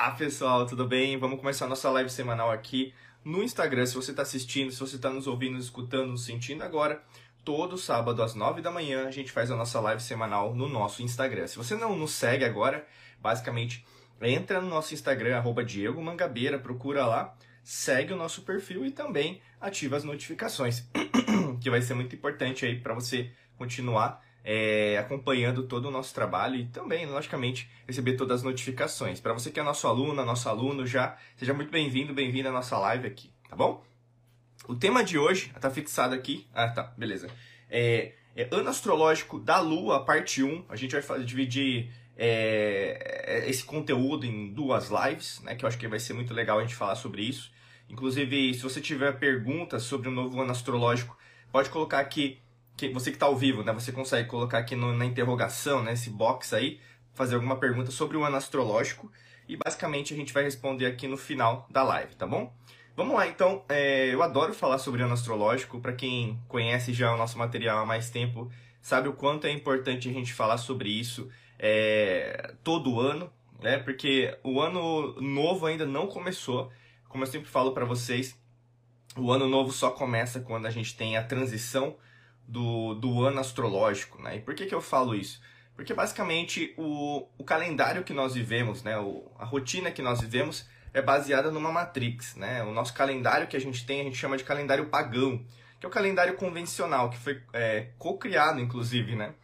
Olá pessoal, tudo bem? Vamos começar nossa live semanal aqui no Instagram. Se você está assistindo, se você está nos ouvindo, escutando, nos sentindo agora, todo sábado às 9 da manhã a gente faz a nossa live semanal no nosso Instagram. Se você não nos segue agora, basicamente entra no nosso Instagram, arroba Diego Mangabeira, procura lá, segue o nosso perfil e também ativa as notificações, que vai ser muito importante aí para você continuar é, acompanhando todo o nosso trabalho e também, logicamente, receber todas as notificações. Para você que é nosso aluno, nosso aluno já, seja muito bem-vindo, bem-vinda à nossa live aqui, tá bom? O tema de hoje, tá fixado aqui, ah tá, beleza, é, é ano astrológico da Lua, parte 1, a gente vai dividir é, esse conteúdo em duas lives, né, que eu acho que vai ser muito legal a gente falar sobre isso. Inclusive, se você tiver perguntas sobre o novo ano astrológico, pode colocar aqui você que está ao vivo, né, você consegue colocar aqui no, na interrogação, nesse né, box aí, fazer alguma pergunta sobre o ano astrológico e basicamente a gente vai responder aqui no final da live, tá bom? Vamos lá, então. É, eu adoro falar sobre ano astrológico. Para quem conhece já o nosso material há mais tempo, sabe o quanto é importante a gente falar sobre isso é, todo ano, né? Porque o ano novo ainda não começou. Como eu sempre falo para vocês, o ano novo só começa quando a gente tem a transição do, do ano astrológico, né? E por que, que eu falo isso? Porque basicamente o, o calendário que nós vivemos, né? O, a rotina que nós vivemos é baseada numa matrix, né? O nosso calendário que a gente tem, a gente chama de calendário pagão, que é o calendário convencional, que foi é, co-criado, inclusive, né?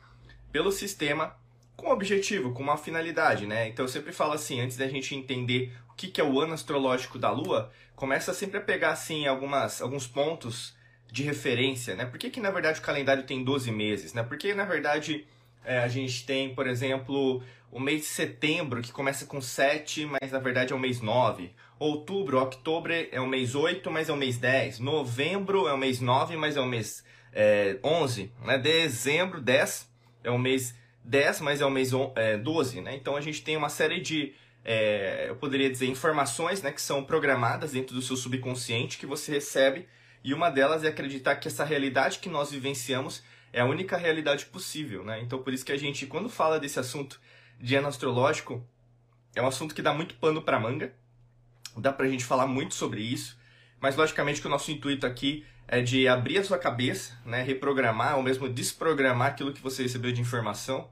Pelo sistema com um objetivo, com uma finalidade, né? Então eu sempre falo assim, antes da gente entender o que, que é o ano astrológico da Lua, começa sempre a pegar assim algumas, alguns pontos de referência, né? Por que, que na verdade o calendário tem 12 meses, né? Porque na verdade é, a gente tem, por exemplo, o mês de setembro que começa com 7, mas na verdade é o mês 9. Outubro, outubro é o mês 8, mas é o mês 10. Novembro é o mês 9, mas é o mês é, 11. Né? Dezembro, 10 é o mês 10, mas é o mês é, 12. Né? Então a gente tem uma série de, é, eu poderia dizer, informações né, que são programadas dentro do seu subconsciente que você recebe e uma delas é acreditar que essa realidade que nós vivenciamos é a única realidade possível, né? Então por isso que a gente, quando fala desse assunto de ano astrológico, é um assunto que dá muito pano para manga. Dá pra gente falar muito sobre isso, mas logicamente que o nosso intuito aqui é de abrir a sua cabeça, né, reprogramar ou mesmo desprogramar aquilo que você recebeu de informação.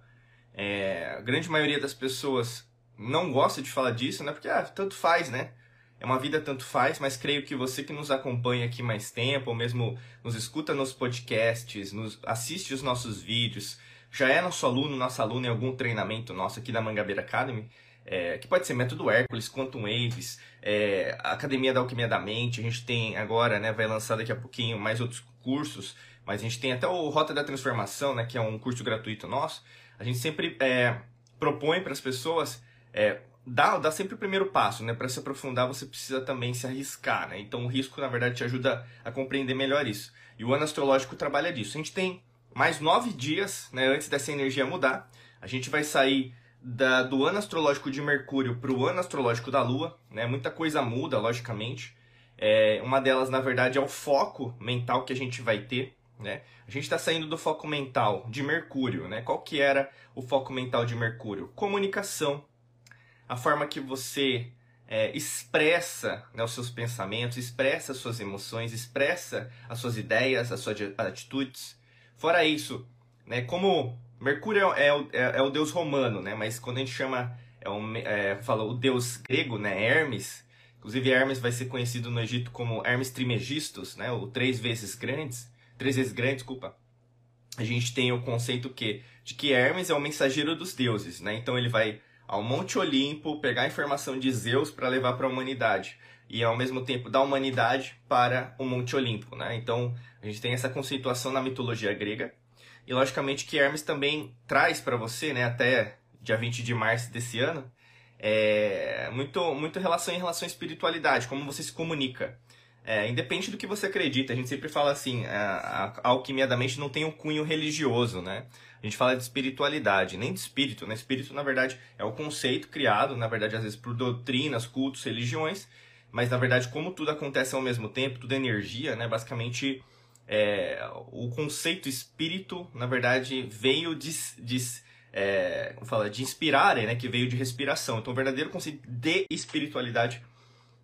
É, a grande maioria das pessoas não gosta de falar disso, né? Porque ah, tanto faz, né? É uma vida tanto faz, mas creio que você que nos acompanha aqui mais tempo, ou mesmo nos escuta nos podcasts, nos assiste os nossos vídeos, já é nosso aluno, nossa aluna em algum treinamento nosso aqui da Mangabeira Academy, é, que pode ser Método Hércules, Quantum Waves, é, Academia da Alquimia da Mente, a gente tem agora, né, vai lançar daqui a pouquinho mais outros cursos, mas a gente tem até o Rota da Transformação, né, que é um curso gratuito nosso. A gente sempre é, propõe para as pessoas é, dá, dá sempre o primeiro passo, né? Para se aprofundar, você precisa também se arriscar, né? Então o risco, na verdade, te ajuda a compreender melhor isso. E o ano astrológico trabalha disso. A gente tem mais nove dias, né? Antes dessa energia mudar. A gente vai sair da, do ano astrológico de Mercúrio para o ano astrológico da Lua, né? Muita coisa muda, logicamente. É, uma delas, na verdade, é o foco mental que a gente vai ter. Né? A gente está saindo do foco mental de Mercúrio. Né? Qual que era o foco mental de Mercúrio? Comunicação, a forma que você é, expressa né, os seus pensamentos, expressa as suas emoções, expressa as suas ideias, as suas atitudes. Fora isso, né, como Mercúrio é, é, é, é o deus romano, né, mas quando a gente chama, é um, é, fala o deus grego, né, Hermes, inclusive Hermes vai ser conhecido no Egito como Hermes Trimegistus, né, o três vezes grandes, três vezes grande, desculpa. A gente tem o conceito que de que Hermes é o mensageiro dos deuses, né? Então ele vai ao Monte Olimpo, pegar a informação de Zeus para levar para a humanidade e ao mesmo tempo da humanidade para o Monte Olimpo, né? Então a gente tem essa conceituação na mitologia grega e logicamente que Hermes também traz para você, né? Até dia 20 de março desse ano, é muito muito relação em relação à espiritualidade, como você se comunica. É, independente do que você acredita, a gente sempre fala assim, a, a alquimia da mente não tem um cunho religioso, né? A gente fala de espiritualidade, nem de espírito, né? Espírito, na verdade, é o conceito criado, na verdade, às vezes por doutrinas, cultos, religiões, mas na verdade, como tudo acontece ao mesmo tempo, tudo é energia, né? Basicamente, é, o conceito espírito, na verdade, veio de, de é, como fala, de inspirare, né, que veio de respiração. Então, o verdadeiro conceito de espiritualidade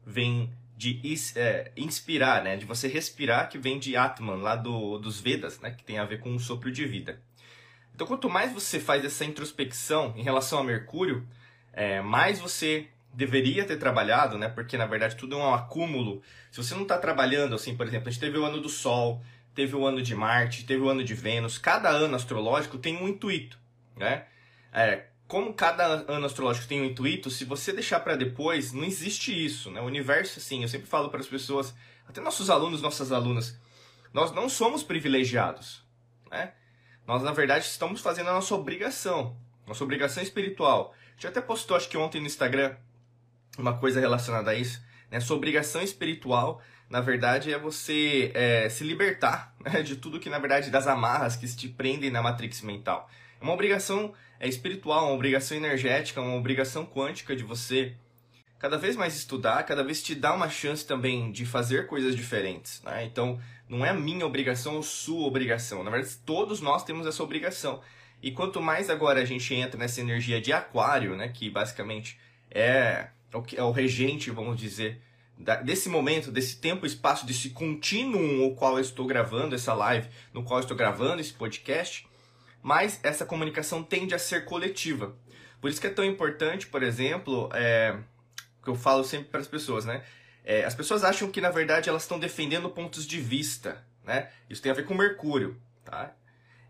vem de é, inspirar, né, de você respirar, que vem de Atman, lá do, dos Vedas, né, que tem a ver com o sopro de vida. Então, quanto mais você faz essa introspecção em relação a Mercúrio, é, mais você deveria ter trabalhado, né, porque na verdade tudo é um acúmulo. Se você não está trabalhando, assim, por exemplo, a gente teve o ano do Sol, teve o ano de Marte, teve o ano de Vênus, cada ano astrológico tem um intuito né? É, como cada ano astrológico tem um intuito, se você deixar para depois, não existe isso, né? O universo, assim, eu sempre falo para as pessoas, até nossos alunos, nossas alunas, nós não somos privilegiados, né? Nós, na verdade, estamos fazendo a nossa obrigação, nossa obrigação espiritual. A gente até postou, acho que ontem no Instagram, uma coisa relacionada a isso, né? Sua obrigação espiritual, na verdade, é você é, se libertar né? de tudo que, na verdade, das amarras que te prendem na matrix mental. É uma obrigação é espiritual, uma obrigação energética, uma obrigação quântica de você cada vez mais estudar, cada vez te dar uma chance também de fazer coisas diferentes. Né? Então, não é a minha obrigação ou sua obrigação. Na verdade, todos nós temos essa obrigação. E quanto mais agora a gente entra nessa energia de aquário, né, que basicamente é o, é o regente, vamos dizer, desse momento, desse tempo espaço, desse contínuo no qual eu estou gravando essa live, no qual eu estou gravando esse podcast, mas essa comunicação tende a ser coletiva. Por isso que é tão importante, por exemplo, é, que eu falo sempre para as pessoas, né? É, as pessoas acham que na verdade elas estão defendendo pontos de vista, né? Isso tem a ver com Mercúrio, tá?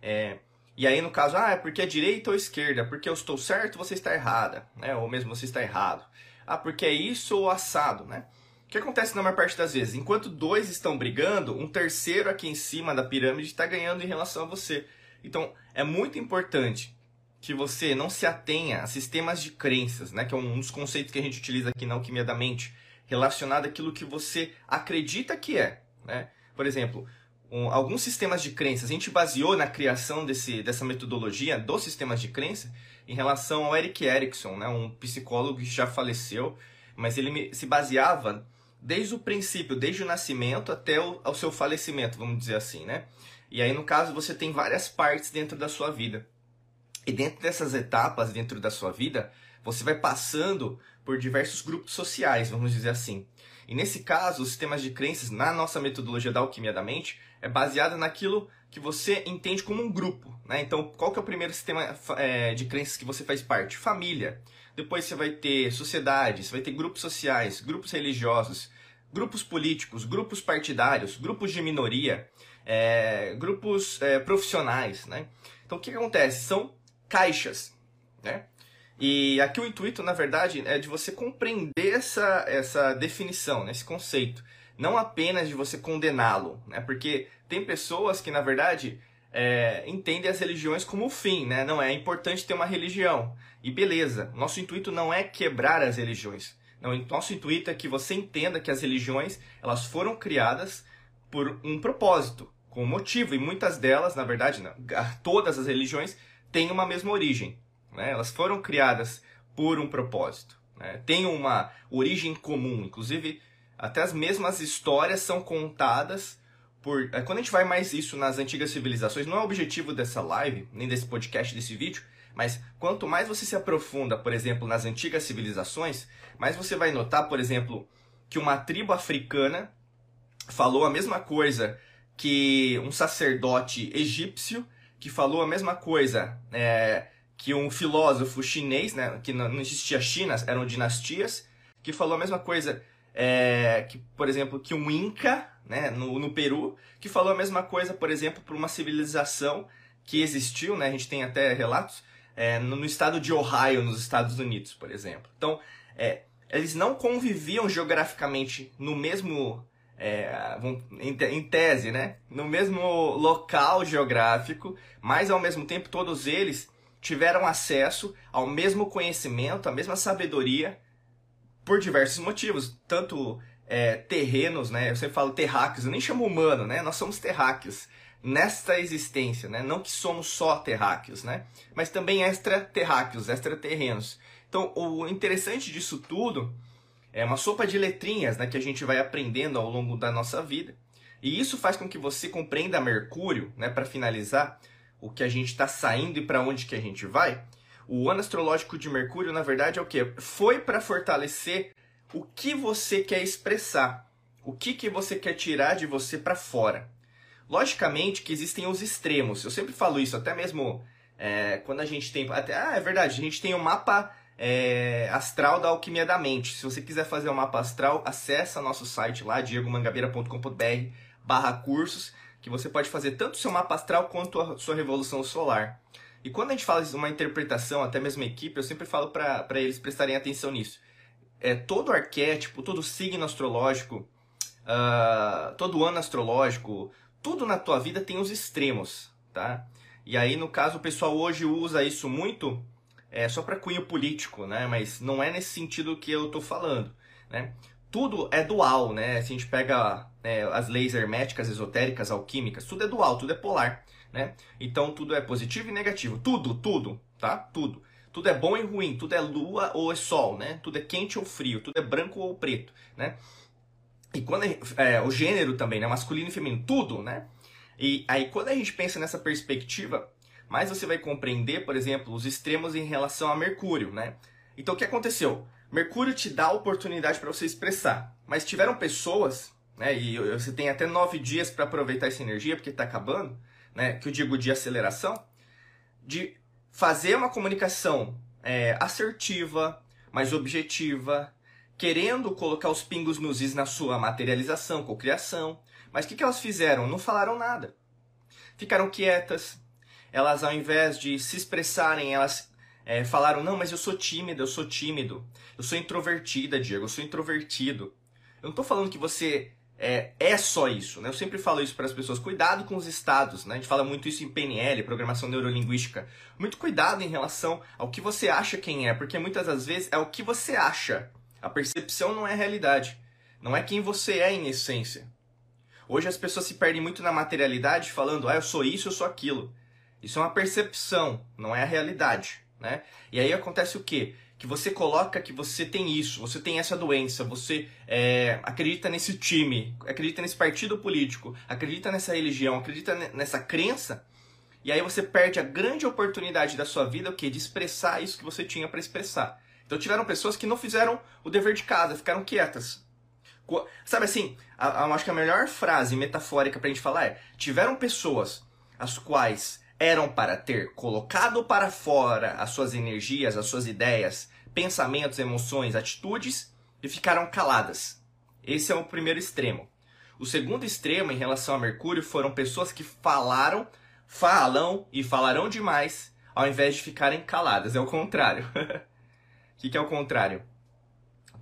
É, e aí no caso, ah, é porque é direita ou esquerda, porque eu estou certo, você está errada, né? Ou mesmo você está errado. Ah, porque é isso ou assado, né? O que acontece na maior parte das vezes? Enquanto dois estão brigando, um terceiro aqui em cima da pirâmide está ganhando em relação a você. Então, é muito importante que você não se atenha a sistemas de crenças, né, que é um dos conceitos que a gente utiliza aqui na alquimia da mente, relacionado àquilo que você acredita que é. Né? Por exemplo, um, alguns sistemas de crenças, a gente baseou na criação desse, dessa metodologia dos sistemas de crença em relação ao Eric Erickson, né, um psicólogo que já faleceu, mas ele se baseava desde o princípio, desde o nascimento até o, seu falecimento, vamos dizer assim, né? E aí, no caso, você tem várias partes dentro da sua vida. E dentro dessas etapas, dentro da sua vida, você vai passando por diversos grupos sociais, vamos dizer assim. E nesse caso, os sistemas de crenças, na nossa metodologia da alquimia da mente, é baseada naquilo que você entende como um grupo. Né? Então, qual que é o primeiro sistema é, de crenças que você faz parte? Família. Depois você vai ter sociedade, você vai ter grupos sociais, grupos religiosos, grupos políticos, grupos partidários, grupos de minoria é, grupos é, profissionais, né? Então o que, que acontece? São caixas, né? E aqui o intuito, na verdade, é de você compreender essa, essa definição, né? esse conceito. Não apenas de você condená-lo, né? Porque tem pessoas que, na verdade, é, entendem as religiões como fim, né? Não é importante ter uma religião. E beleza, nosso intuito não é quebrar as religiões. Não, nosso intuito é que você entenda que as religiões elas foram criadas por um propósito com motivo, e muitas delas, na verdade, não, todas as religiões têm uma mesma origem. Né? Elas foram criadas por um propósito. Né? Têm uma origem comum, inclusive até as mesmas histórias são contadas por. É, quando a gente vai mais isso nas antigas civilizações, não é o objetivo dessa live, nem desse podcast, desse vídeo, mas quanto mais você se aprofunda, por exemplo, nas antigas civilizações, mais você vai notar, por exemplo, que uma tribo africana falou a mesma coisa que um sacerdote egípcio que falou a mesma coisa é, que um filósofo chinês, né, que não existia China, eram dinastias, que falou a mesma coisa é, que, por exemplo, que um Inca, né, no, no Peru, que falou a mesma coisa, por exemplo, para uma civilização que existiu, né, a gente tem até relatos, é, no, no, estado de Ohio, nos Estados Unidos, por exemplo. Então, é, eles não conviviam geograficamente no mesmo é, em tese, né, no mesmo local geográfico, mas ao mesmo tempo todos eles tiveram acesso ao mesmo conhecimento, à mesma sabedoria, por diversos motivos, tanto é, terrenos, né, eu sempre falo terráqueos, eu nem chamo humano, né, nós somos terráqueos nesta existência, né, não que somos só terráqueos, né, mas também extraterráqueos, extraterrenos. Então, o interessante disso tudo é uma sopa de letrinhas né, que a gente vai aprendendo ao longo da nossa vida. E isso faz com que você compreenda Mercúrio, né, para finalizar, o que a gente está saindo e para onde que a gente vai, o ano astrológico de Mercúrio, na verdade, é o que? Foi para fortalecer o que você quer expressar, o que, que você quer tirar de você para fora. Logicamente que existem os extremos. Eu sempre falo isso, até mesmo é, quando a gente tem. Até, ah, é verdade, a gente tem o um mapa é, astral da alquimia da mente. Se você quiser fazer o um mapa astral, acessa nosso site lá, diegomangabeira.com.br barra cursos, que você pode fazer tanto o seu mapa astral quanto a sua revolução solar. E quando a gente fala de uma interpretação, até mesmo equipe, eu sempre falo para eles prestarem atenção nisso. É, todo arquétipo, todo signo astrológico, uh, todo ano astrológico, tudo na tua vida tem os extremos, tá? E aí, no caso, o pessoal hoje usa isso muito é, só para cunho político, né? Mas não é nesse sentido que eu tô falando, né? Tudo é dual, né? Se a gente pega é, as leis herméticas, esotéricas, alquímicas, tudo é dual, tudo é polar, né? Então tudo é positivo e negativo, tudo, tudo, tá? Tudo. Tudo é bom e ruim, tudo é lua ou é sol, né? Tudo é quente ou frio, tudo é branco ou preto, né? E quando é, o gênero também, né? Masculino e feminino, tudo, né? E aí quando a gente pensa nessa perspectiva, mais você vai compreender, por exemplo, os extremos em relação a Mercúrio, né? Então o que aconteceu? Mercúrio te dá a oportunidade para você expressar, mas tiveram pessoas, né? E você tem até nove dias para aproveitar essa energia porque está acabando, né? Que eu digo de aceleração, de fazer uma comunicação é, assertiva, mais objetiva, querendo colocar os pingos nos is na sua materialização, cocriação. Mas o que, que elas fizeram? Não falaram nada. Ficaram quietas. Elas, ao invés de se expressarem, elas é, falaram: Não, mas eu sou tímida, eu sou tímido. Eu sou introvertida, Diego, eu sou introvertido. Eu não estou falando que você é, é, só isso, né? Eu sempre falo isso para as pessoas. Cuidado com os estados, né? A gente fala muito isso em PNL, programação neurolinguística. Muito cuidado em relação ao que você acha quem é, porque muitas das vezes é o que você acha. A percepção não é a realidade. Não é quem você é em essência. Hoje as pessoas se perdem muito na materialidade falando, ah, eu sou isso, eu sou aquilo. Isso é uma percepção, não é a realidade, né? E aí acontece o quê? Que você coloca que você tem isso, você tem essa doença, você é, acredita nesse time, acredita nesse partido político, acredita nessa religião, acredita nessa crença, e aí você perde a grande oportunidade da sua vida, o quê? De expressar isso que você tinha para expressar. Então tiveram pessoas que não fizeram o dever de casa, ficaram quietas. Sabe assim, a, a, acho que a melhor frase metafórica pra gente falar é: tiveram pessoas as quais eram para ter colocado para fora as suas energias, as suas ideias, pensamentos, emoções, atitudes e ficaram caladas. Esse é o primeiro extremo. O segundo extremo em relação a Mercúrio foram pessoas que falaram, falam e falarão demais ao invés de ficarem caladas. É o contrário. O que, é o contrário?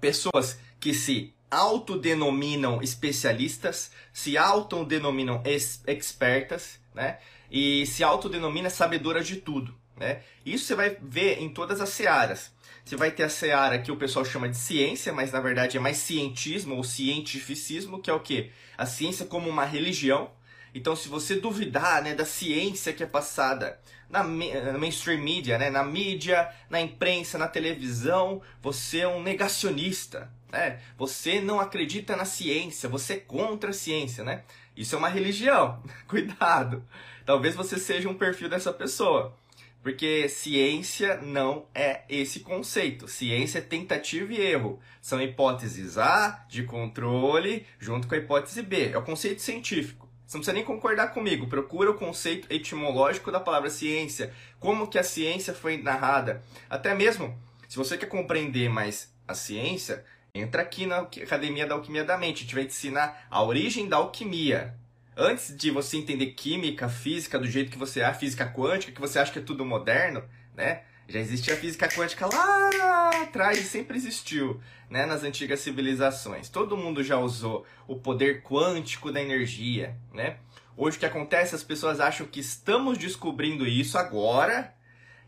Pessoas que se autodenominam especialistas, se autodenominam expertas, né? E se autodenomina sabedora de tudo, né? Isso você vai ver em todas as searas. Você vai ter a seara que o pessoal chama de ciência, mas na verdade é mais cientismo ou cientificismo, que é o que? A ciência como uma religião. Então, se você duvidar né, da ciência que é passada na, na mainstream media, né? na mídia, na imprensa, na televisão, você é um negacionista. Né? Você não acredita na ciência, você é contra a ciência. Né? Isso é uma religião. Cuidado. Talvez você seja um perfil dessa pessoa. Porque ciência não é esse conceito. Ciência é tentativa e erro. São hipóteses A de controle junto com a hipótese B. É o conceito científico. Você não precisa nem concordar comigo. Procura o conceito etimológico da palavra ciência, como que a ciência foi narrada. Até mesmo, se você quer compreender mais a ciência, entra aqui na Academia da Alquimia da Mente. A gente vai te ensinar a origem da alquimia. Antes de você entender química, física, do jeito que você é, física quântica, que você acha que é tudo moderno, né? Já existia a física quântica lá atrás sempre existiu, né, nas antigas civilizações. Todo mundo já usou o poder quântico da energia, né? Hoje o que acontece, as pessoas acham que estamos descobrindo isso agora,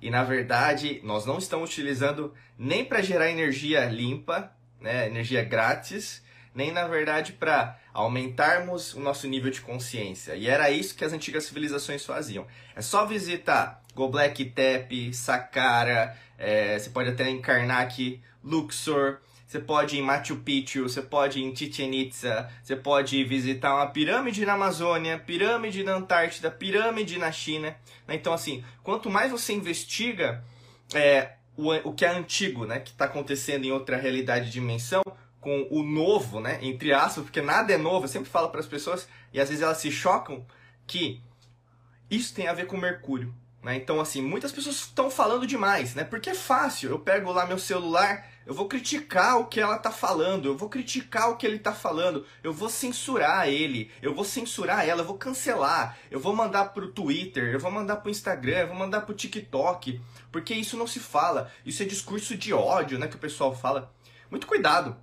e na verdade nós não estamos utilizando nem para gerar energia limpa, né, energia grátis, nem na verdade para aumentarmos o nosso nível de consciência. E era isso que as antigas civilizações faziam. É só visitar Goblet Tepe, Saqqara, é, você pode até encarnar aqui Luxor. você pode ir em Machu Picchu, você pode ir em Chichen Itza, você pode visitar uma pirâmide na Amazônia, pirâmide na Antártida, pirâmide na China. Né? Então, assim, quanto mais você investiga é, o, o que é antigo, né, que está acontecendo em outra realidade de dimensão, com o novo, né, entre aspas, porque nada é novo, eu sempre falo para as pessoas, e às vezes elas se chocam, que isso tem a ver com Mercúrio. Né? Então, assim, muitas pessoas estão falando demais, né? Porque é fácil. Eu pego lá meu celular, eu vou criticar o que ela tá falando, eu vou criticar o que ele tá falando, eu vou censurar ele, eu vou censurar ela, eu vou cancelar, eu vou mandar pro Twitter, eu vou mandar pro Instagram, eu vou mandar pro TikTok, porque isso não se fala. Isso é discurso de ódio, né? Que o pessoal fala. Muito cuidado,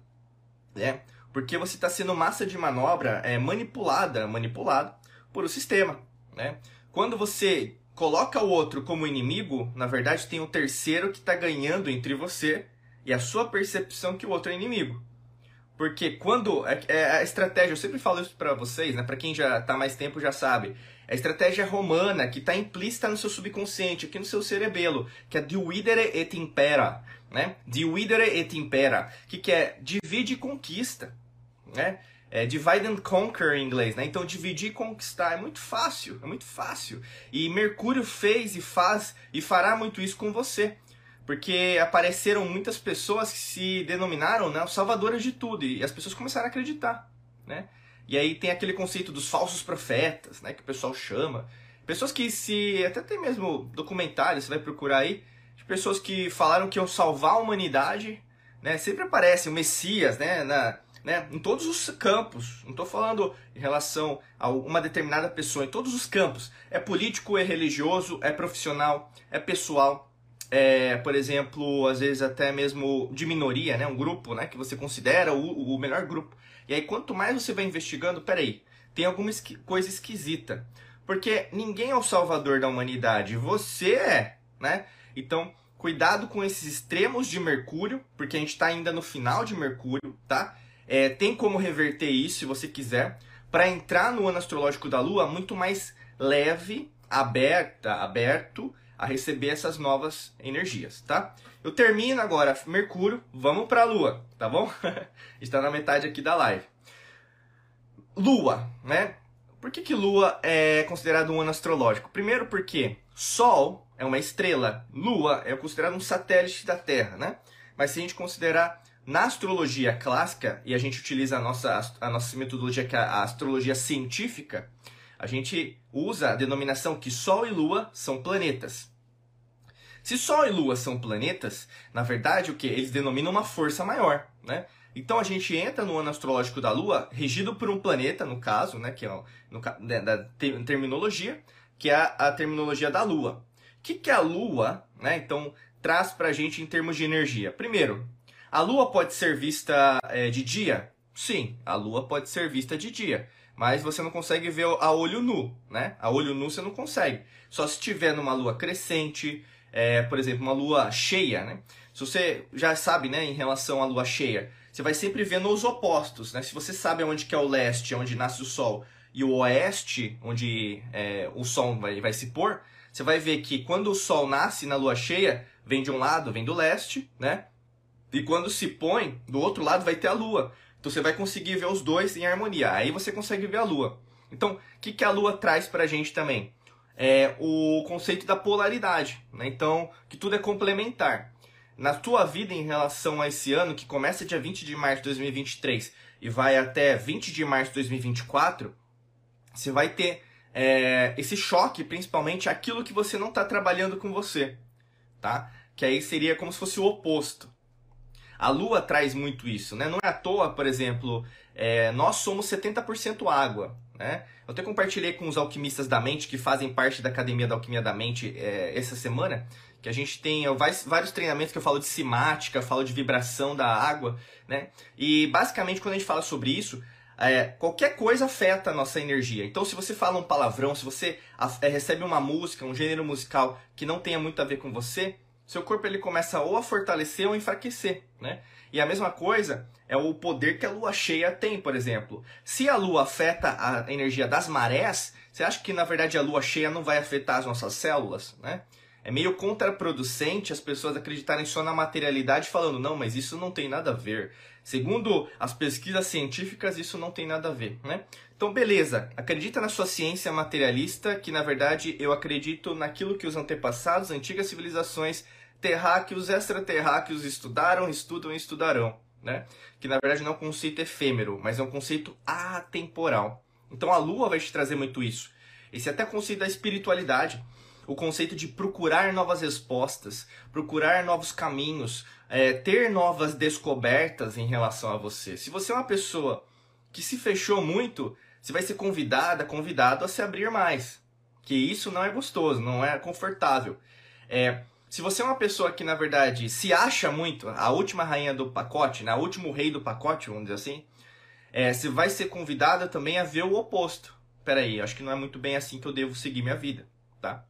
né? Porque você está sendo massa de manobra é, manipulada, manipulado por o sistema, né? Quando você coloca o outro como inimigo, na verdade tem um terceiro que está ganhando entre você e a sua percepção que o outro é inimigo. Porque quando é, é a estratégia, eu sempre falo isso para vocês, né? Para quem já está mais tempo já sabe. A estratégia romana que está implícita no seu subconsciente, aqui no seu cerebelo, que é dividere et impera, né? Dividere et impera, que que é divide e conquista, né? É divide and conquer em inglês, né? Então dividir e conquistar é muito fácil, é muito fácil. E Mercúrio fez e faz e fará muito isso com você. Porque apareceram muitas pessoas que se denominaram né, salvadoras de tudo e as pessoas começaram a acreditar, né? E aí tem aquele conceito dos falsos profetas, né, que o pessoal chama. Pessoas que se até tem mesmo documentários, você vai procurar aí, pessoas que falaram que iam salvar a humanidade, né? Sempre aparece o Messias, né, na né? Em todos os campos. Não estou falando em relação a uma determinada pessoa, em todos os campos. É político, é religioso, é profissional, é pessoal. É, por exemplo, às vezes até mesmo de minoria, né? Um grupo, né? Que você considera o, o melhor grupo. E aí, quanto mais você vai investigando, peraí, tem alguma esqui coisa esquisita. Porque ninguém é o salvador da humanidade, você é, né? Então, cuidado com esses extremos de Mercúrio, porque a gente está ainda no final de Mercúrio, tá? É, tem como reverter isso, se você quiser, para entrar no ano astrológico da Lua muito mais leve, aberta, aberto a receber essas novas energias, tá? Eu termino agora Mercúrio, vamos para a Lua, tá bom? Está na metade aqui da live. Lua, né? Por que, que Lua é considerado um ano astrológico? Primeiro porque Sol é uma estrela, Lua é considerado um satélite da Terra, né? Mas se a gente considerar na astrologia clássica, e a gente utiliza a nossa, a nossa metodologia, que é a astrologia científica, a gente usa a denominação que Sol e Lua são planetas. Se Sol e Lua são planetas, na verdade, o que? Eles denominam uma força maior, né? Então a gente entra no ano astrológico da Lua, regido por um planeta, no caso, né, que é no, né, da terminologia, que é a, a terminologia da Lua. Que, que a Lua, né, então, traz para a gente em termos de energia? Primeiro, a Lua pode ser vista é, de dia? Sim, a Lua pode ser vista de dia. Mas você não consegue ver a olho nu, né? A olho nu você não consegue. Só se estiver numa lua crescente, é, por exemplo, uma lua cheia, né? Se você já sabe, né, em relação à lua cheia, você vai sempre vendo os opostos, né? Se você sabe onde que é o leste, onde nasce o sol, e o oeste, onde é, o sol vai, vai se pôr, você vai ver que quando o sol nasce na lua cheia, vem de um lado, vem do leste, né? E quando se põe, do outro lado vai ter a lua. Então você vai conseguir ver os dois em harmonia. Aí você consegue ver a lua. Então, o que, que a lua traz pra gente também? É o conceito da polaridade. Né? Então, que tudo é complementar. Na tua vida em relação a esse ano, que começa dia 20 de março de 2023 e vai até 20 de março de 2024, você vai ter é, esse choque, principalmente aquilo que você não está trabalhando com você. Tá? Que aí seria como se fosse o oposto. A Lua traz muito isso, né? Não é à toa, por exemplo, é, nós somos 70% água, né? Eu até compartilhei com os alquimistas da mente que fazem parte da Academia da Alquimia da Mente é, essa semana, que a gente tem vários treinamentos que eu falo de simática, falo de vibração da água, né? E basicamente quando a gente fala sobre isso, é, qualquer coisa afeta a nossa energia. Então, se você fala um palavrão, se você é, recebe uma música, um gênero musical que não tenha muito a ver com você, seu corpo ele começa ou a fortalecer ou a enfraquecer, né? E a mesma coisa é o poder que a lua cheia tem, por exemplo. Se a lua afeta a energia das marés, você acha que na verdade a lua cheia não vai afetar as nossas células, né? é meio contraproducente as pessoas acreditarem só na materialidade, falando, não, mas isso não tem nada a ver. Segundo as pesquisas científicas, isso não tem nada a ver, né? Então, beleza, acredita na sua ciência materialista, que na verdade eu acredito naquilo que os antepassados, antigas civilizações, terráqueos, extraterráqueos estudaram, estudam e estudarão, né? Que na verdade não é um conceito efêmero, mas é um conceito atemporal. Então a Lua vai te trazer muito isso. Esse é até conceito da espiritualidade o conceito de procurar novas respostas, procurar novos caminhos, é, ter novas descobertas em relação a você. Se você é uma pessoa que se fechou muito, você vai ser convidada, convidado a se abrir mais. Que isso não é gostoso, não é confortável. É, se você é uma pessoa que, na verdade, se acha muito, a última rainha do pacote, né, o último rei do pacote, vamos dizer assim, é, você vai ser convidada também a ver o oposto. Peraí, acho que não é muito bem assim que eu devo seguir minha vida, tá?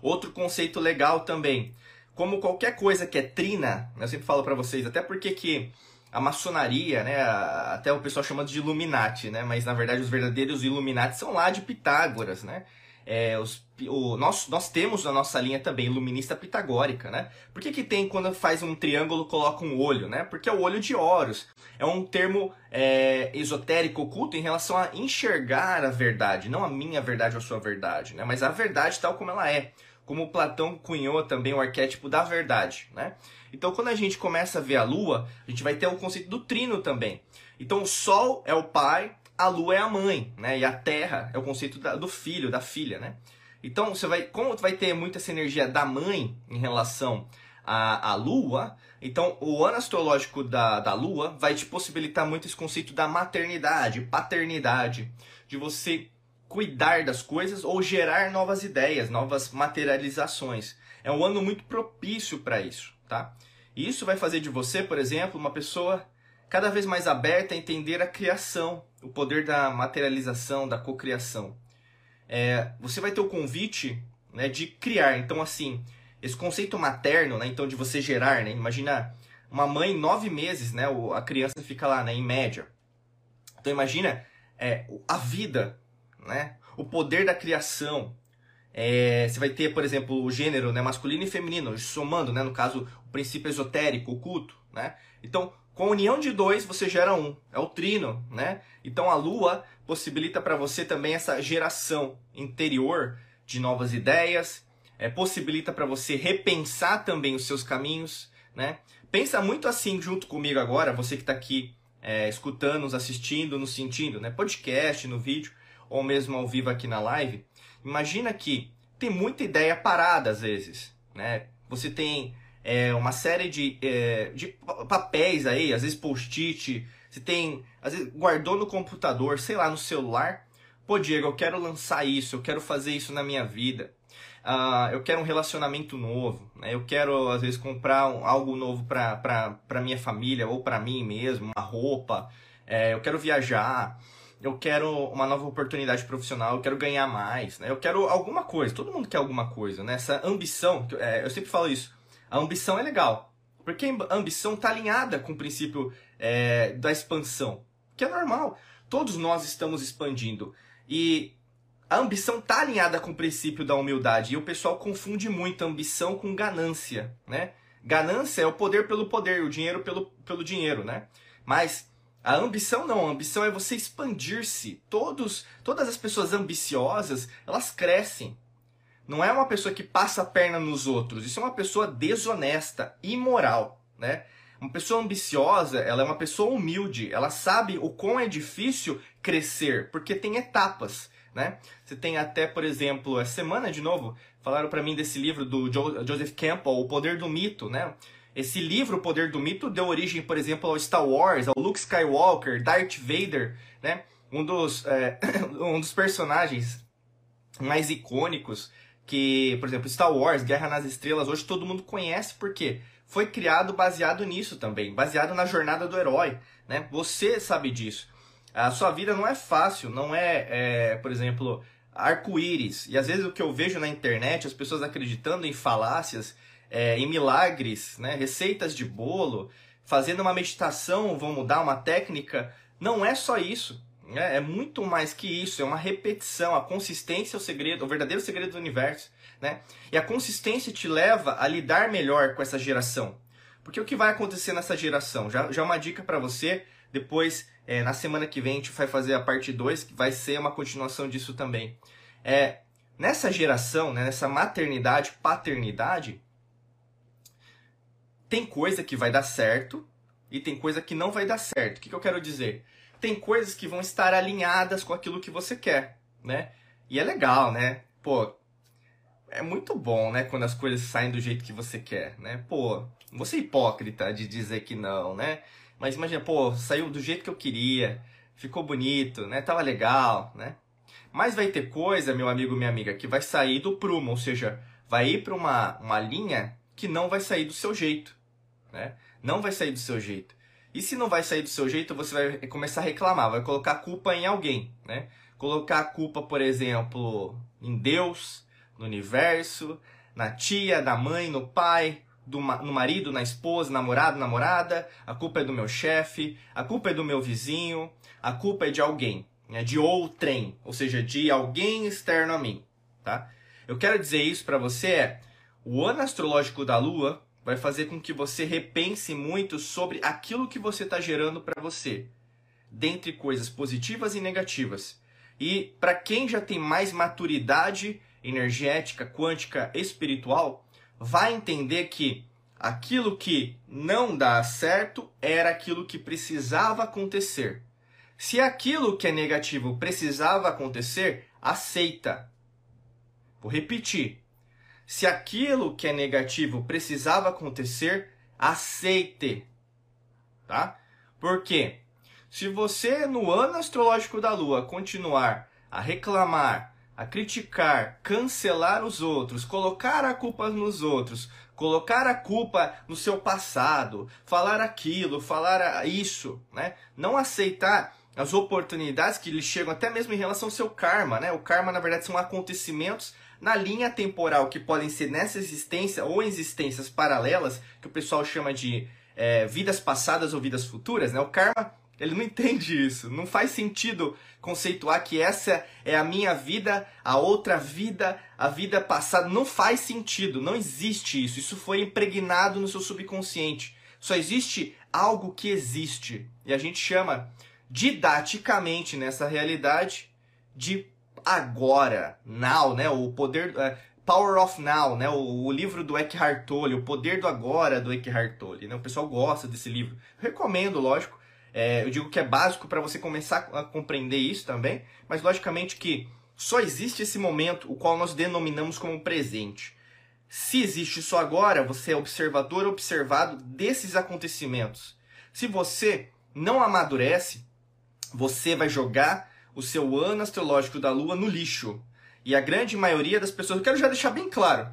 Outro conceito legal também, como qualquer coisa que é trina, eu sempre falo para vocês, até porque que a maçonaria, né, até o pessoal chama de Illuminati, né, mas na verdade os verdadeiros Illuminati são lá de Pitágoras, né, é, os, o, nós, nós temos na nossa linha também iluminista pitagórica, né? Por que, que tem quando faz um triângulo coloca um olho, né? Porque é o olho de Horus. É um termo é, esotérico oculto em relação a enxergar a verdade, não a minha verdade ou a sua verdade, né? Mas a verdade tal como ela é como Platão cunhou também o arquétipo da verdade, né? Então, quando a gente começa a ver a Lua, a gente vai ter o conceito do trino também. Então, o Sol é o pai, a Lua é a mãe, né? E a Terra é o conceito da, do filho, da filha, né? Então, você vai, como vai ter muita essa energia da mãe em relação à, à Lua, então o ano astrológico da, da Lua vai te possibilitar muito esse conceito da maternidade, paternidade, de você cuidar das coisas ou gerar novas ideias, novas materializações. É um ano muito propício para isso, tá? E isso vai fazer de você, por exemplo, uma pessoa cada vez mais aberta a entender a criação, o poder da materialização, da cocriação. É, você vai ter o convite né, de criar. Então, assim, esse conceito materno, né, então de você gerar, né, imagina uma mãe nove meses, né, a criança fica lá, né, em média. Então, imagina é, a vida né? O poder da criação. É, você vai ter, por exemplo, o gênero né, masculino e feminino, somando, né, no caso, o princípio esotérico, o culto. Né? Então, com a união de dois, você gera um. É o trino. Né? Então, a lua possibilita para você também essa geração interior de novas ideias, é, possibilita para você repensar também os seus caminhos. Né? Pensa muito assim junto comigo agora, você que está aqui é, escutando, nos assistindo, nos sentindo, né? podcast, no vídeo ou mesmo ao vivo aqui na live, imagina que tem muita ideia parada às vezes, né? Você tem é, uma série de, é, de papéis aí, às vezes post-it, você tem, às vezes guardou no computador, sei lá, no celular. Pô, Diego, eu quero lançar isso, eu quero fazer isso na minha vida. Uh, eu quero um relacionamento novo, né? eu quero às vezes comprar um, algo novo para minha família ou para mim mesmo, uma roupa, é, eu quero viajar eu quero uma nova oportunidade profissional, eu quero ganhar mais, né? Eu quero alguma coisa. Todo mundo quer alguma coisa, né? Essa ambição, é, eu sempre falo isso. A ambição é legal, porque a ambição está alinhada com o princípio é, da expansão, que é normal. Todos nós estamos expandindo e a ambição está alinhada com o princípio da humildade e o pessoal confunde muito ambição com ganância, né? Ganância é o poder pelo poder, o dinheiro pelo, pelo dinheiro, né? Mas a ambição não, a ambição é você expandir-se. Todos, todas as pessoas ambiciosas, elas crescem. Não é uma pessoa que passa a perna nos outros. Isso é uma pessoa desonesta, imoral, né? Uma pessoa ambiciosa, ela é uma pessoa humilde. Ela sabe o quão é difícil crescer, porque tem etapas, né? Você tem até, por exemplo, essa semana de novo, falaram para mim desse livro do Joseph Campbell, O Poder do Mito, né? Esse livro, O Poder do Mito, deu origem, por exemplo, ao Star Wars, ao Luke Skywalker, Darth Vader, né? Um dos, é, um dos personagens mais icônicos que, por exemplo, Star Wars, Guerra nas Estrelas, hoje todo mundo conhece porque foi criado baseado nisso também, baseado na jornada do herói, né? Você sabe disso. A sua vida não é fácil, não é, é por exemplo, arco-íris. E às vezes o que eu vejo na internet, as pessoas acreditando em falácias, é, em milagres, né, receitas de bolo, fazendo uma meditação, vão mudar uma técnica. Não é só isso. É, é muito mais que isso, é uma repetição. A consistência é o segredo, o verdadeiro segredo do universo. Né? E a consistência te leva a lidar melhor com essa geração. Porque o que vai acontecer nessa geração? Já, já uma dica para você. Depois, é, na semana que vem, a gente vai fazer a parte 2, que vai ser uma continuação disso também. É, nessa geração, né, nessa maternidade, paternidade, tem coisa que vai dar certo e tem coisa que não vai dar certo. O que, que eu quero dizer? Tem coisas que vão estar alinhadas com aquilo que você quer, né? E é legal, né? Pô, é muito bom, né? Quando as coisas saem do jeito que você quer, né? Pô, você hipócrita de dizer que não, né? Mas imagina, pô, saiu do jeito que eu queria, ficou bonito, né? Tava legal, né? Mas vai ter coisa, meu amigo, minha amiga, que vai sair do prumo, ou seja, vai ir para uma, uma linha que não vai sair do seu jeito, né? Não vai sair do seu jeito. E se não vai sair do seu jeito, você vai começar a reclamar, vai colocar culpa em alguém, né? Colocar a culpa, por exemplo, em Deus, no universo, na tia, na mãe, no pai, do, no marido, na esposa, namorado, namorada, a culpa é do meu chefe, a culpa é do meu vizinho, a culpa é de alguém, né? de outrem, ou seja, de alguém externo a mim, tá? Eu quero dizer isso para você é, o ano astrológico da Lua vai fazer com que você repense muito sobre aquilo que você está gerando para você, dentre coisas positivas e negativas. E para quem já tem mais maturidade energética, quântica, espiritual, vai entender que aquilo que não dá certo era aquilo que precisava acontecer. Se aquilo que é negativo precisava acontecer, aceita. Vou repetir. Se aquilo que é negativo precisava acontecer, aceite. Tá? Porque se você no ano astrológico da lua continuar a reclamar, a criticar, cancelar os outros, colocar a culpa nos outros, colocar a culpa no seu passado, falar aquilo, falar isso, né? Não aceitar as oportunidades que lhe chegam até mesmo em relação ao seu karma, né? O karma na verdade são acontecimentos na linha temporal que podem ser nessa existência ou existências paralelas, que o pessoal chama de é, vidas passadas ou vidas futuras, né? O karma ele não entende isso. Não faz sentido conceituar que essa é a minha vida, a outra vida, a vida passada. Não faz sentido. Não existe isso. Isso foi impregnado no seu subconsciente. Só existe algo que existe. E a gente chama didaticamente nessa realidade de agora, now, né? O poder. Uh, Power of Now, né? O, o, livro do Eckhart Tolle, O Poder do Agora do Eckhart Tolle. Né? O pessoal gosta desse livro. recomendo, lógico. É, eu digo que é básico para você começar a compreender isso também, mas logicamente que só existe esse momento, o qual nós denominamos como presente. Se existe só agora, você é observador observado desses acontecimentos. Se você não amadurece, você vai jogar o seu ano astrológico da Lua no lixo. E a grande maioria das pessoas, eu quero já deixar bem claro,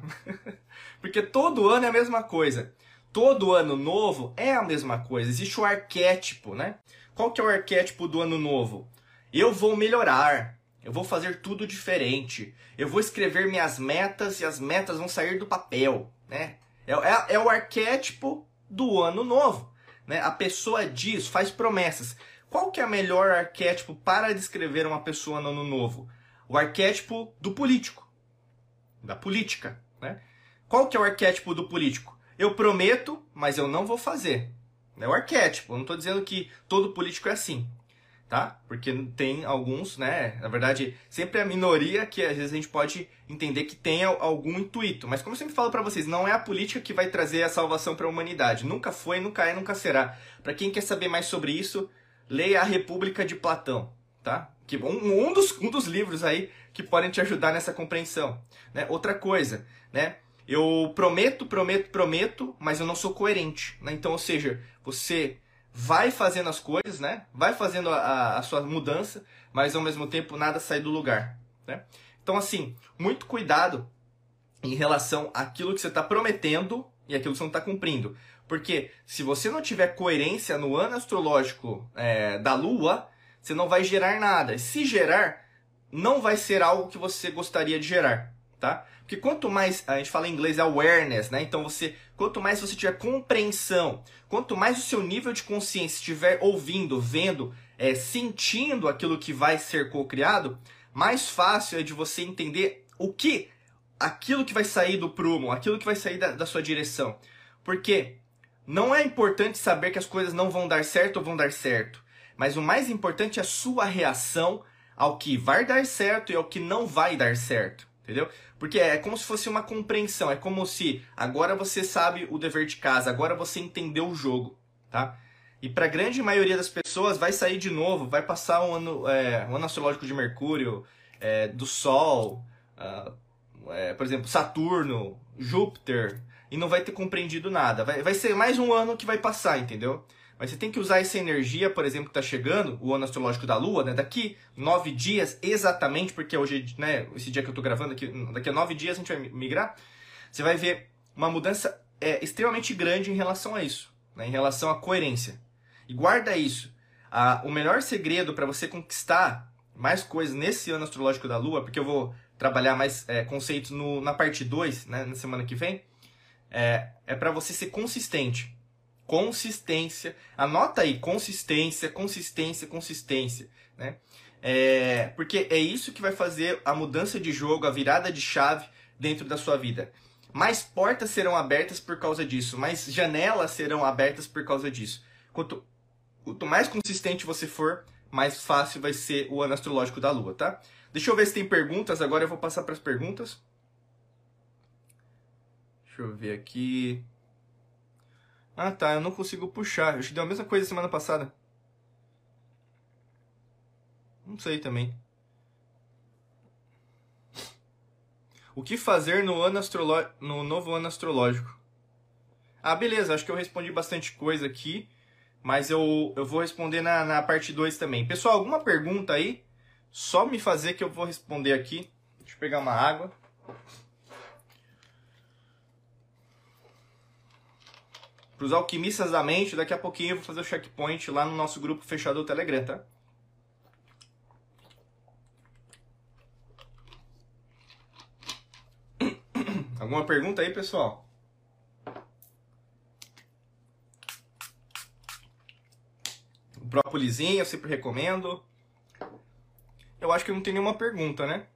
porque todo ano é a mesma coisa todo ano novo é a mesma coisa. Existe o arquétipo, né? Qual que é o arquétipo do ano novo? Eu vou melhorar. Eu vou fazer tudo diferente. Eu vou escrever minhas metas e as metas vão sair do papel, né? É, é, é o arquétipo do ano novo, né? A pessoa diz, faz promessas. Qual que é o melhor arquétipo para descrever uma pessoa no ano novo? O arquétipo do político, da política, né? Qual que é o arquétipo do político? Eu prometo, mas eu não vou fazer. É o arquétipo. Eu não estou dizendo que todo político é assim, tá? Porque tem alguns, né? Na verdade, sempre a minoria que às vezes a gente pode entender que tem algum intuito. Mas como eu sempre falo para vocês, não é a política que vai trazer a salvação para a humanidade. Nunca foi, nunca é, nunca será. Para quem quer saber mais sobre isso, leia A República de Platão, tá? Que um, um dos, um dos livros aí que podem te ajudar nessa compreensão. Né? Outra coisa, né? Eu prometo, prometo, prometo, mas eu não sou coerente. Né? Então, ou seja, você vai fazendo as coisas, né? vai fazendo a, a sua mudança, mas ao mesmo tempo nada sai do lugar. Né? Então, assim, muito cuidado em relação àquilo que você está prometendo e aquilo que você não está cumprindo. Porque se você não tiver coerência no ano astrológico é, da Lua, você não vai gerar nada. E se gerar, não vai ser algo que você gostaria de gerar, tá? Porque quanto mais, a gente fala em inglês awareness, né? Então você, quanto mais você tiver compreensão, quanto mais o seu nível de consciência estiver ouvindo, vendo é, sentindo aquilo que vai ser co-criado, mais fácil é de você entender o que, aquilo que vai sair do prumo, aquilo que vai sair da, da sua direção. Porque não é importante saber que as coisas não vão dar certo ou vão dar certo, mas o mais importante é a sua reação ao que vai dar certo e ao que não vai dar certo, entendeu? Porque é como se fosse uma compreensão, é como se agora você sabe o dever de casa, agora você entendeu o jogo, tá? E para a grande maioria das pessoas vai sair de novo, vai passar um ano, é, um ano astrológico de Mercúrio, é, do Sol, uh, é, por exemplo, Saturno, Júpiter, e não vai ter compreendido nada. Vai, vai ser mais um ano que vai passar, entendeu? Mas você tem que usar essa energia, por exemplo, que está chegando, o ano astrológico da Lua, né? Daqui nove dias, exatamente, porque hoje, né, esse dia que eu estou gravando aqui, daqui a nove dias a gente vai migrar. Você vai ver uma mudança é, extremamente grande em relação a isso, né, em relação à coerência. E guarda isso. Ah, o melhor segredo para você conquistar mais coisas nesse ano astrológico da Lua, porque eu vou trabalhar mais é, conceitos no, na parte 2, né, na semana que vem, é, é para você ser consistente consistência. Anota aí, consistência, consistência, consistência, né? É, porque é isso que vai fazer a mudança de jogo, a virada de chave dentro da sua vida. Mais portas serão abertas por causa disso, mais janelas serão abertas por causa disso. Quanto, quanto mais consistente você for, mais fácil vai ser o ano astrológico da Lua, tá? Deixa eu ver se tem perguntas, agora eu vou passar para as perguntas. Deixa eu ver aqui. Ah tá, eu não consigo puxar. Eu te dei a mesma coisa semana passada. Não sei também. O que fazer no, ano astrolo... no novo ano astrológico? Ah, beleza, acho que eu respondi bastante coisa aqui, mas eu, eu vou responder na, na parte 2 também. Pessoal, alguma pergunta aí? Só me fazer que eu vou responder aqui. Deixa eu pegar uma água. Para os alquimistas da mente, daqui a pouquinho eu vou fazer o checkpoint lá no nosso grupo fechado do Telegram, tá? Alguma pergunta aí, pessoal? O brócolizinho eu sempre recomendo. Eu acho que não tem nenhuma pergunta, né?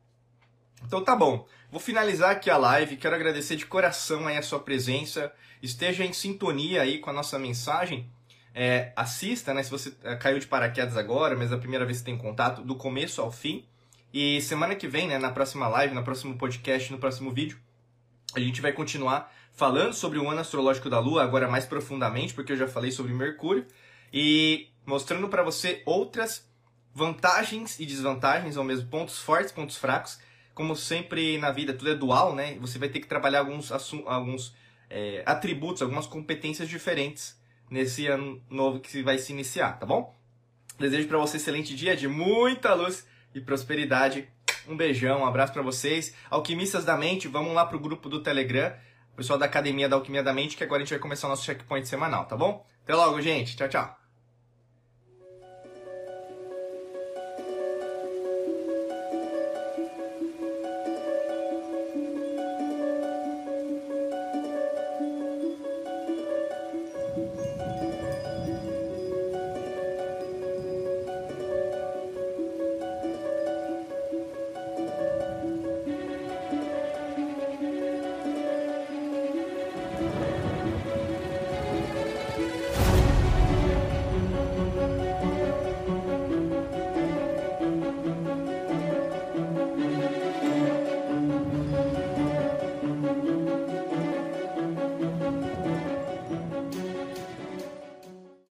Então tá bom. Vou finalizar aqui a live. Quero agradecer de coração aí a sua presença esteja em sintonia aí com a nossa mensagem. É, assista, né? Se você é, caiu de paraquedas agora, mas é a primeira vez que tem contato, do começo ao fim. E semana que vem, né, na próxima live, no próximo podcast, no próximo vídeo, a gente vai continuar falando sobre o ano astrológico da Lua, agora mais profundamente, porque eu já falei sobre Mercúrio, e mostrando para você outras vantagens e desvantagens, ao mesmo pontos fortes, pontos fracos. Como sempre na vida, tudo é dual, né? Você vai ter que trabalhar alguns, alguns é, atributos, algumas competências diferentes nesse ano novo que vai se iniciar, tá bom? Desejo para você um excelente dia de muita luz e prosperidade. Um beijão, um abraço para vocês. Alquimistas da Mente, vamos lá pro grupo do Telegram, pessoal da Academia da Alquimia da Mente, que agora a gente vai começar o nosso checkpoint semanal, tá bom? Até logo, gente. Tchau, tchau.